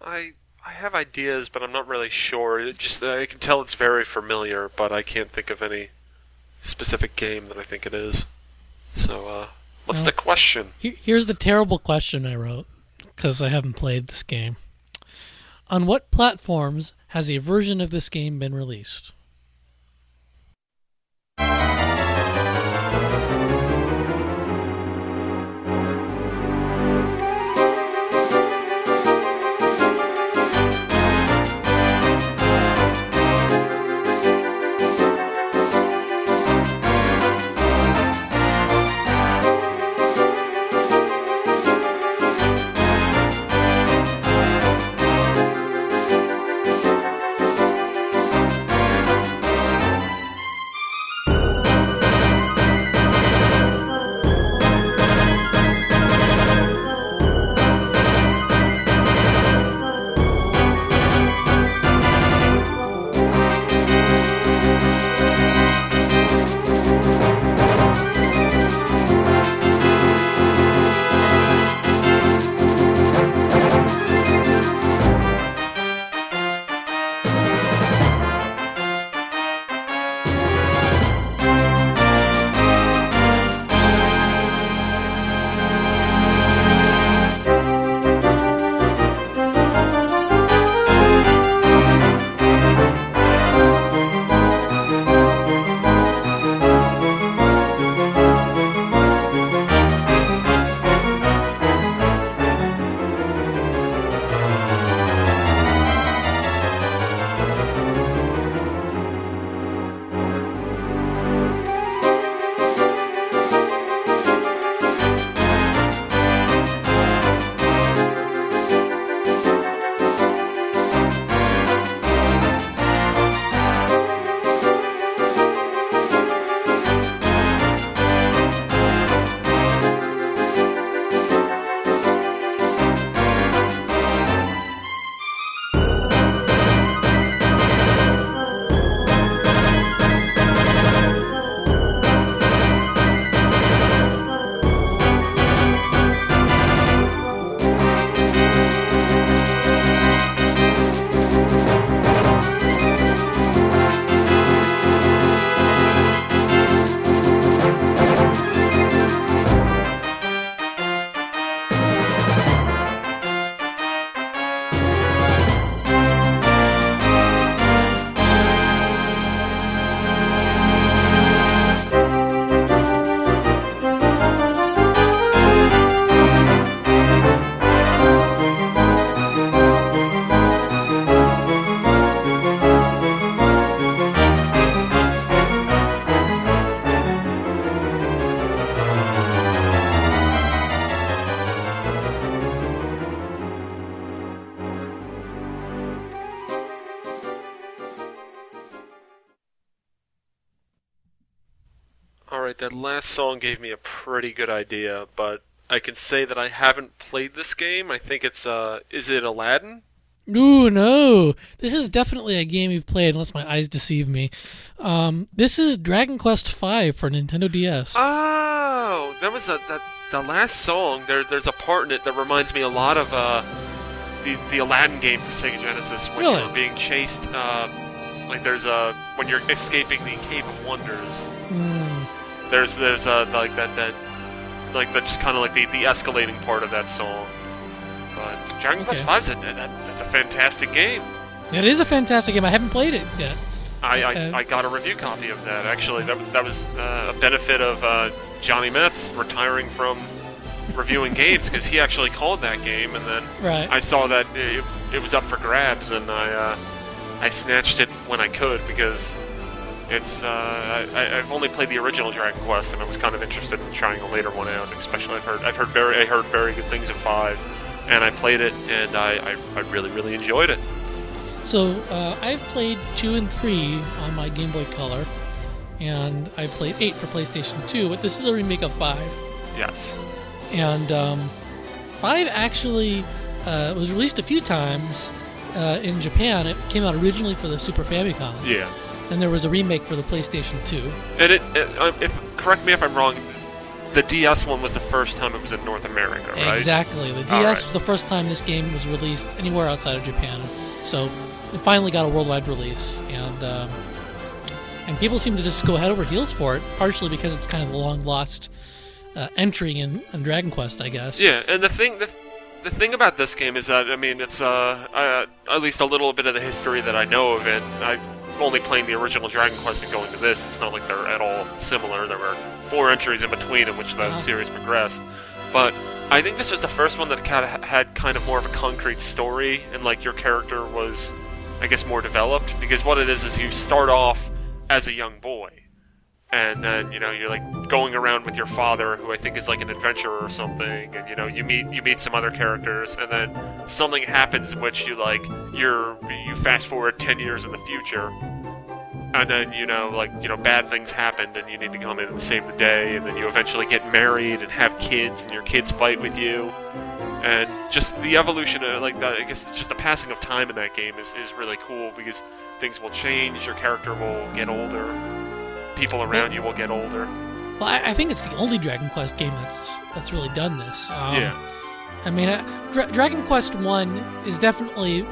I I have ideas, but I'm not really sure. It just I can tell it's very familiar, but I can't think of any specific game that I think it is. So, uh, what's Well- the question? Here- Here's the terrible question I wrote because I haven't played this game. On what platforms has a version of this game been released? That last song gave me a pretty good idea, but I can say that I haven't played this game. I think it's, uh, is it Aladdin? No, no. This is definitely a game you've played, unless my eyes deceive me. Um, this is Dragon Quest V for Nintendo DS. Oh, that was a, that, the last song. There, there's a part in it that reminds me a lot of, uh, the, the Aladdin game for Sega Genesis when Really? you're being chased, uh, like there's a, when you're escaping the Cave of Wonders. Hmm. There's there's uh like that that like that just kind of like the, the escalating part of that song. But Dragon Quest Okay. V's a, that, that's a fantastic game. It is a fantastic game. I haven't played it yet. I, I, Okay. I got a review copy of that actually. That that was uh, a benefit of uh, Johnny Metz retiring from reviewing games because he actually called that game and then Right. I saw that it, it was up for grabs and I uh, I snatched it when I could because it's uh, I, I've only played the original Dragon Quest and I was kind of interested in trying a later one out. Especially I've heard I've heard very I heard very good things of five, and I played it and I, I, I really really enjoyed it. So uh, I've played two and three on my Game Boy Color, and I played eight for PlayStation Two. But this is a remake of five, Yes. and um, five actually uh, was released a few times uh, in Japan. It came out originally for the Super Famicom, Yeah. And there was a remake for the PlayStation Two. And it, it uh, if correct me if I'm wrong. the DS one was the first time it was in North America, right? Exactly. The DS right. was the first time this game was released anywhere outside of Japan, so it finally got a worldwide release, and um, and people seem to just go head over heels for it, partially because it's kind of a long lost uh, entry in, in Dragon Quest, I guess. Yeah, and the thing the, the thing about this game is that I mean it's uh, uh at least a little bit of the history that I know of it. I only playing the original Dragon Quest and going to this. It's not like they're at all similar. There were four entries in between in which the Uh-huh. series progressed, but I think this was the first one that kind of had kind of more of a concrete story and like your character was, I guess, more developed because what it is is you start off as a young boy and then you know you're like going around with your father who i think is like an adventurer or something and you know you meet you meet some other characters and then something happens in which you like you're you fast forward 10 years in the future and then you know like you know bad things happened and you need to come in and save the day and then you eventually get married and have kids and your kids fight with you. And just the evolution of like the, i guess just the passing of time in that game is, is really cool because things will change your character will get older people around you will get older Well, I, I think it's the only Dragon Quest game that's that's really done this. Um, yeah I mean, uh, Dra- Dragon Quest One is definitely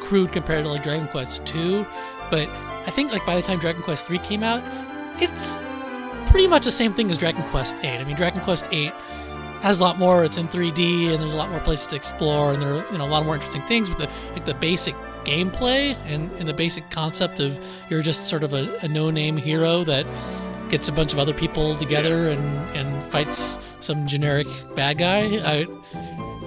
crude compared to like Dragon Quest Two, but I think like by the time Dragon Quest Three came out, it's pretty much the same thing as Dragon Quest Eight. I mean, Dragon Quest Eight has a lot more. It's in 3D, and there's a lot more places to explore, and there are you know a lot more interesting things. But the like the basic gameplay and, and the basic concept of you're just sort of a, a no-name hero that gets a bunch of other people together and, and fights some generic bad guy. I,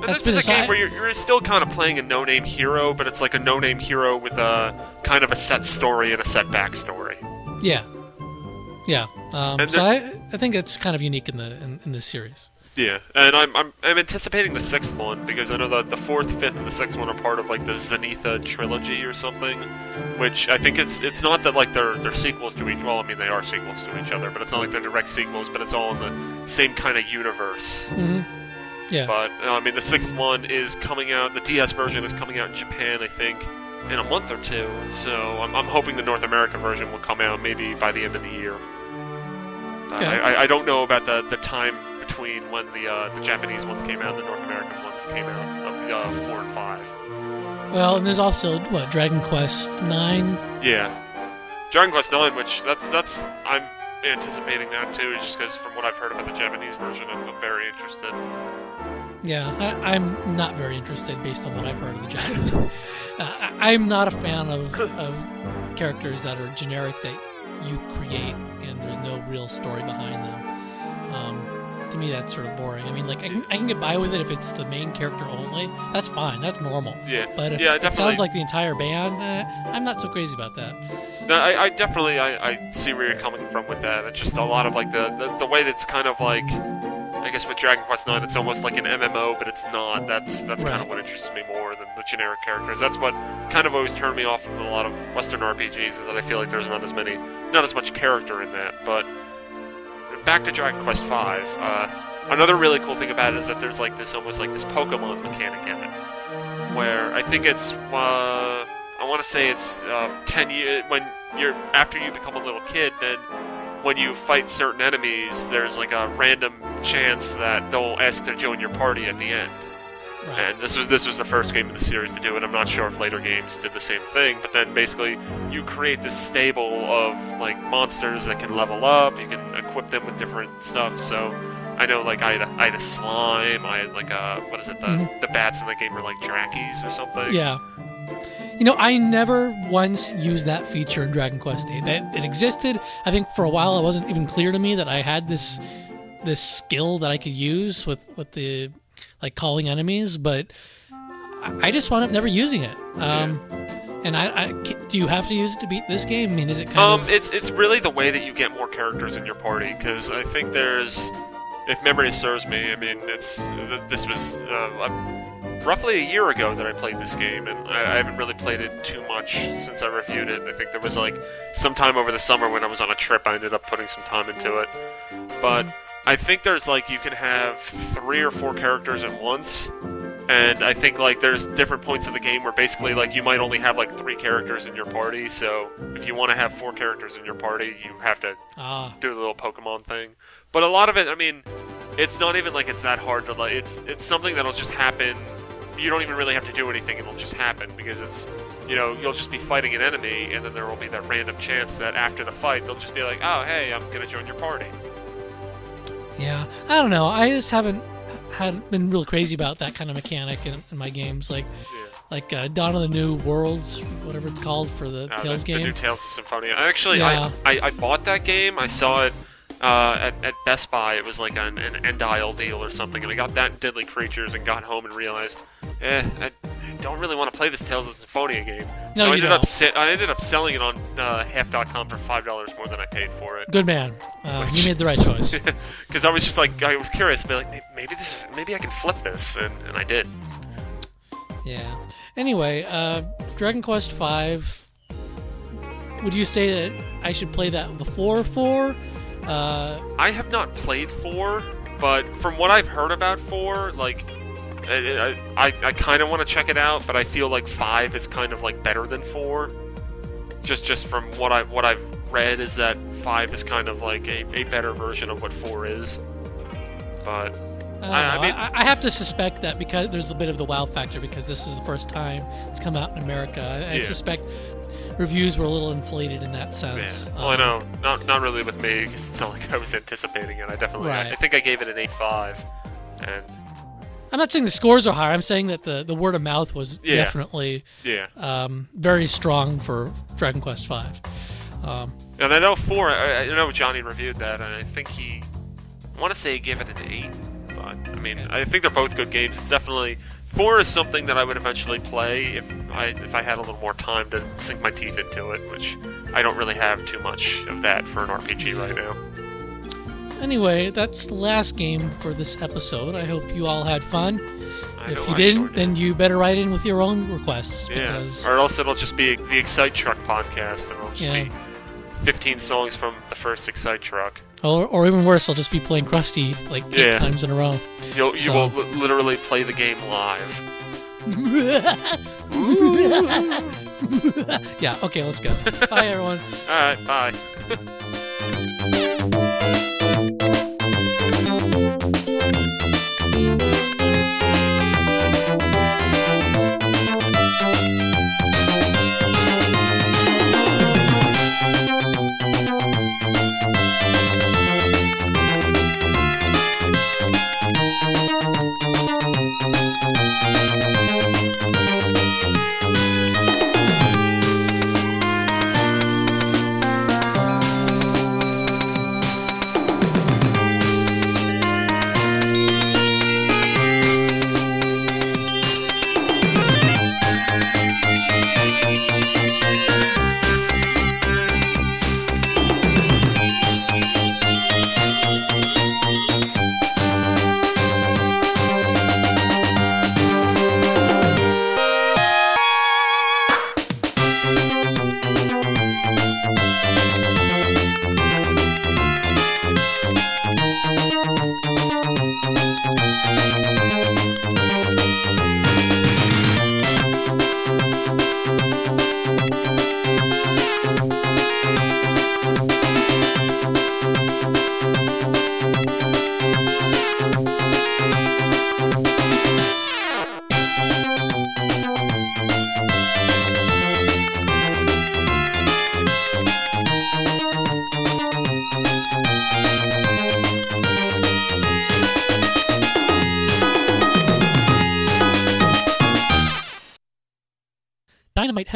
That's this is a a game where you're, you're still kind of playing a no-name hero, but it's like a no-name hero with a kind of a set story and a set backstory. Yeah, yeah. Um, so I, I think it's kind of unique in the in, in this series. Yeah, and I'm, I'm I'm anticipating the sixth one because I know that the fourth, fifth, and the sixth one are part of like the Zenithia trilogy or something, which I think it's it's not that like they're they're sequels to each. Well, I mean they are sequels to each other, but it's not like they're direct sequels. But it's all in the same kind of universe. hmm Yeah, But uh, I mean, the sixth one is coming out. The DS version is coming out in Japan, I think, in a month or two. So I'm, I'm hoping the North America version will come out maybe by the end of the year. Okay. I, I- I don't know about the, the time between when the uh, the Japanese ones came out and the North American ones came out of uh, four and five. well, and there's also what Dragon Quest Nine. Yeah, Dragon Quest Nine, which that's that's I'm anticipating that too, just because from what I've heard about the Japanese version, I'm, I'm very interested. Yeah, I, I'm not very interested based on what I've heard of the Japanese. uh, I, I'm not a fan of of characters that are generic that you create and there's no real story behind them. Um, to me, that's sort of boring. I mean, like I can, I can get by with it if it's the main character only. That's fine. That's normal. Yeah, But if yeah, it sounds like the entire band, eh, I'm not so crazy about that. No, I, I definitely I, I see where you're coming from with that. It's just a lot of like the, the the way that's kind of like I guess with Dragon Quest Nine, it's almost like an MMO, but it's not. That's that's kind of what interests me more than the generic characters. That's what kind of always turned me off from a lot of Western RPGs is that I feel like there's not as many, not as much character in that. But back to Dragon Quest V. Uh, another really cool thing about it is that there's like this almost like this Pokemon mechanic in it, where I think it's uh, I want to say it's um, ten years when you're after you become a little kid, then when you fight certain enemies, there's like a random chance that they'll ask to join your party at the end. Right. And this was this was the first game in the series to do it. I'm not sure if later games did the same thing, but then basically you create this stable of like monsters that can level up. You can equip them with different stuff. So I know like I had a, I had a slime. I had like a what is it the Mhm. the bats in the game were like Drackies or something. Yeah. You know, I never once used that feature in Dragon Quest VIII. That it existed. I think for a while it wasn't even clear to me that I had this this skill that I could use with with the like calling enemies, but I just wound up never using it. Um, And I, I, do you have to use it to beat this game? I mean, is it kind Um, of it's it's really the way that you get more characters in your party because I think there's, if memory serves me, I mean it's this was uh, roughly a year ago that I played this game, and I, I haven't really played it too much since I reviewed it. I think there was like some time over the summer when I was on a trip, I ended up putting some time into it, but. I think there's like you can have three or four characters at once, and I think like there's different points of the game where basically like you might only have like three characters in your party. So if you want to have four characters in your party, you have to ah do the little Pokemon thing. But a lot of it, I mean, it's not even like it's that hard to like. It's it's something that'll just happen. You don't even really have to do anything; it'll just happen because it's, you know, you'll just be fighting an enemy, and then there will be that random chance that after the fight, they'll just be like, "Oh, hey, I'm gonna join your party." Yeah, I don't know. I just haven't had been real crazy about that kind of mechanic in, in my games, like Yeah. like uh, Dawn of the New Worlds, whatever it's called for the Uh, Tales the, game. the new Tales of Symphonia. Actually, Yeah. I, I I bought that game. I saw it uh, at, at Best Buy. It was like an, an end aisle deal or something, and I got that and Deadly Creatures, and got home and realized, eh, I, I don't really want to play this Tales of Symphonia game. No, so I ended up don't. si- I ended up selling it on uh, half.com for five dollars more than I paid for it. Good man. Uh, you made the right choice. Because I was just like, I was curious, be like, maybe this is, maybe I can flip this, and, and I did. Yeah. Anyway, uh, Dragon Quest V. Would you say that I should play that before four? Uh, I have not played four, but from what I've heard about four, like, I I, I kind of want to check it out, but I feel like five is kind of like better than four. Just just from what I what I've read is that five is kind of like a, a better version of what four is. But I, I- I mean- I, I have to suspect that because there's a bit of the wow factor because this is the first time it's come out in America. I, I Yeah. suspect reviews were a little inflated in that yeah, sense. well, I Um, know not not really with me because it's not like I was anticipating it. I definitely I, Right. I think I gave it an eight five, and I'm not saying the scores are high. I'm saying that the, the word of mouth was Yeah. definitely yeah. um, very strong for Dragon Quest V. Um, And I know four. I, I know Johnny reviewed that, and I think he. I want to say he gave it an eight, but I mean, I think they're both good games. It's definitely four is something that I would eventually play if I if I had a little more time to sink my teeth into it, which I don't really have too much of that for an RPG right now. anyway, that's the last game for this episode. I hope you all had fun. I if you I didn't, sure did. then you better write in with your own requests yeah, because or else it'll just be the Excite Truck podcast, and it'll just Yeah. be 15 songs from the first Excite Truck. Or, or even worse, I'll just be playing Krusty like eight Yeah. times in a row. You'll you So- will li- literally play the game live. yeah, okay, let's go. Bye, everyone. All right, bye.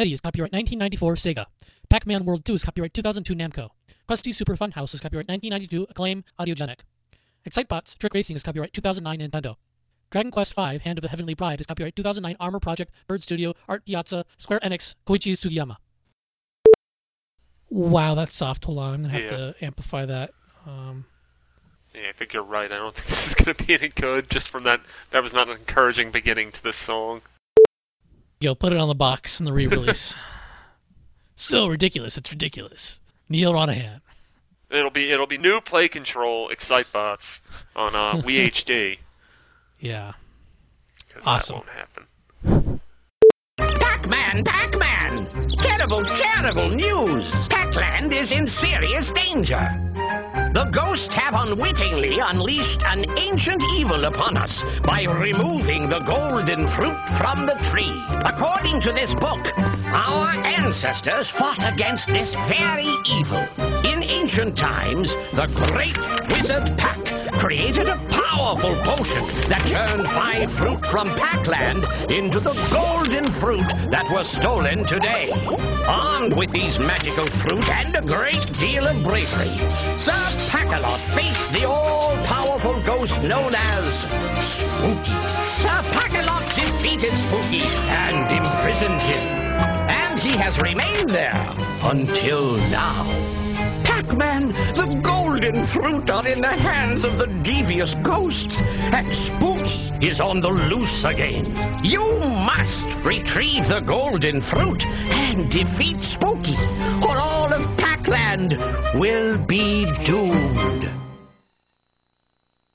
Dynamite is copyright 1994 Sega. Pac-Man World 2 is copyright 2002 Namco. Krusty Super Fun House is copyright 1992 Acclaim Audiogenic. Excitebots Trick Racing is copyright 2009 Nintendo. Dragon Quest V Hand of the Heavenly Bride is copyright 2009 Armor Project, Bird Studio, ArtePiazza, Square Enix, Koichi Sugiyama. Wow, that's soft. Hold on, I'm gonna have Yeah. to amplify that. Um, Yeah, I think you're right. I don't think this is going to be any good just from that. That was not an encouraging beginning to this song. Yo, put it on the box in the re-release. so ridiculous, it's ridiculous. Neil Ronahan. It'll be it'll be new play control Excitebots on uh, Wii HD. Yeah. 'cause Awesome. That won't happen. Pac-Man, Pac-Man! Terrible, terrible news! Pac-Land is in serious danger. The ghosts have unwittingly unleashed an ancient evil upon us by removing the golden fruit from the tree. According to this book, our ancestors fought against this very evil. In ancient times, the great wizard Pack created a powerful potion that turned five fruit from Pac-Land into the golden fruit that was stolen today. Armed with these magical fruit and a great deal of bravery, Sir Packalot faced the all-powerful ghost known as Spooky. Sir Packalot defeated Spooky and imprisoned him. And he has remained there until now. Pac-Man, the golden fruit are in the hands of the devious ghosts, and Spooky is on the loose again. You must retrieve the golden fruit and defeat Spooky, or all of Pac-Land will be doomed.